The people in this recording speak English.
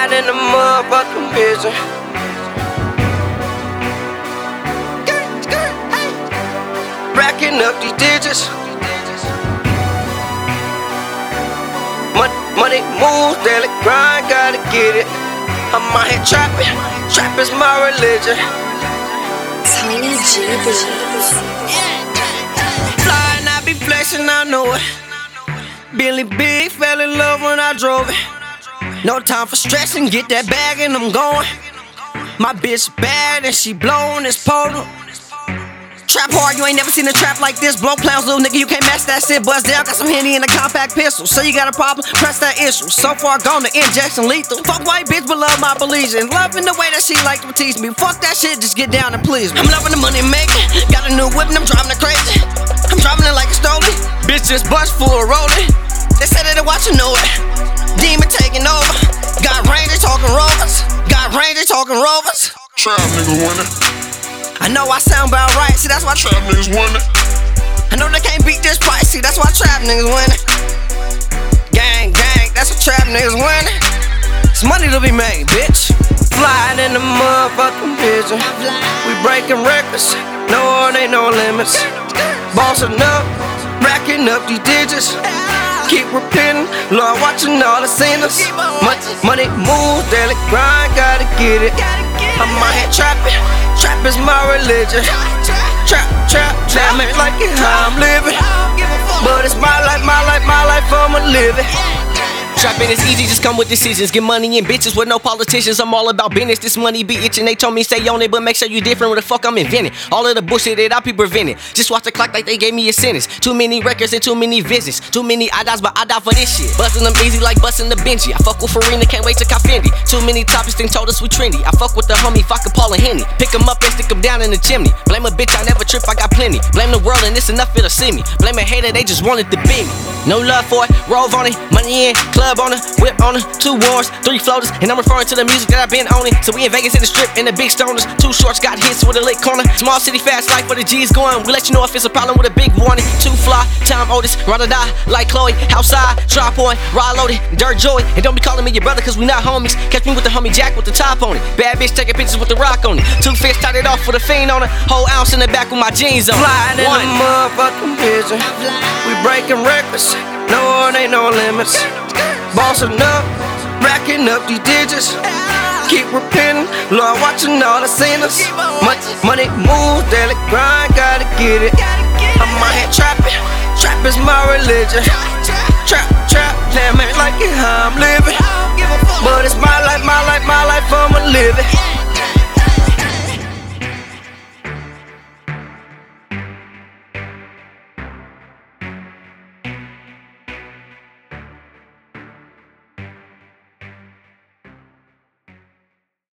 Flying in the motherfucking vision. Racking up these digits. Money, money moves daily, grind, gotta get it. I'm out here trapping, trap is my religion. Tiny G Flying, I be flexing, I know it. Billy Big fell in love when I drove it. No time for stressing, get that bag and I'm going. My bitch bad and she blowin' this photo. Trap hard, you ain't never seen a trap like this. Blow clowns, little nigga, you can't match that shit. Buzz down, got some henny in a compact pistol. So you got a problem, press that issue. So far gone, the injection lethal. Fuck white bitch, but love my religion. Loving the way that she like to tease me. Fuck that shit, just get down and please me. I'm loving the money making. Got a new whip and I'm driving it crazy. I'm driving it like it's stolen. Bitch just bust full of rolling. They said that they watching know it. Demon taking over. Talking rovers. Trap niggas winning. I know I sound about right, see that's why Trap niggas winning. I know they can't beat this price, see that's why trap niggas winning. Gang, gang, that's what trap niggas winning. It's money to be made, bitch. Flying in the motherfucking pigeon. We breaking records, no, it ain't no limits. Bossing up, racking up these digits. Keep repenting, Lord watching all the sinners. Money, money moves daily, grind, gotta get it. I'm out here trapping, trap is my religion. Trap, trap, trap. it like it how I'm living. But it's my life, my life, my life, I'ma live it. Trapping is easy, just come with decisions. Get money and bitches with no politicians. I'm all about business. This money be itching. They told me stay on it, but make sure you different. What the fuck I'm inventing? All of the bullshit that I be preventing. Just watch the clock like they gave me a sentence. Too many records and too many visits. Too many I dies, but I die for this shit. Busting them easy like busting the Benji. I fuck with Farina, can't wait to cop Fendi. Too many topics, then told us we trendy. I fuck with the homie, fuck a Paul and Henny. Pick up and stick down in the chimney. Blame a bitch, I never trip, I got plenty. Blame the world and it's enough for to see me. Blame a hater, they just wanted to be me. No love for it, rove on it, money in, club on it, whip on it, two wars, three floaters, and I'm referring to the music that I've been owning. So we in Vegas in the strip in the big stoners, two shorts got hits with a lit corner. Small city fast life where the G's going. We let you know if it's a problem with a big warning. Two fly, time Otis, run or die, like Chloe, outside, drop on, ride loaded, dirt joy. And don't be calling me your brother cause we not homies. Catch me with the homie Jack with the top on it. Bad bitch taking pictures with the rock on it. Two fish tied it off with a fiend on it. Whole ounce in the back with my jeans on. Flying in One. the motherfucking pigeon. We breaking records, no, it ain't no limits. Bossing up, racking up these digits. Keep repenting, Lord watching all the sinners. Money, money moves daily, grind, gotta get it. I'm out here trapping, trap is my religion. Trap, trap, damn it like it how I'm living. But it's my life, my life, my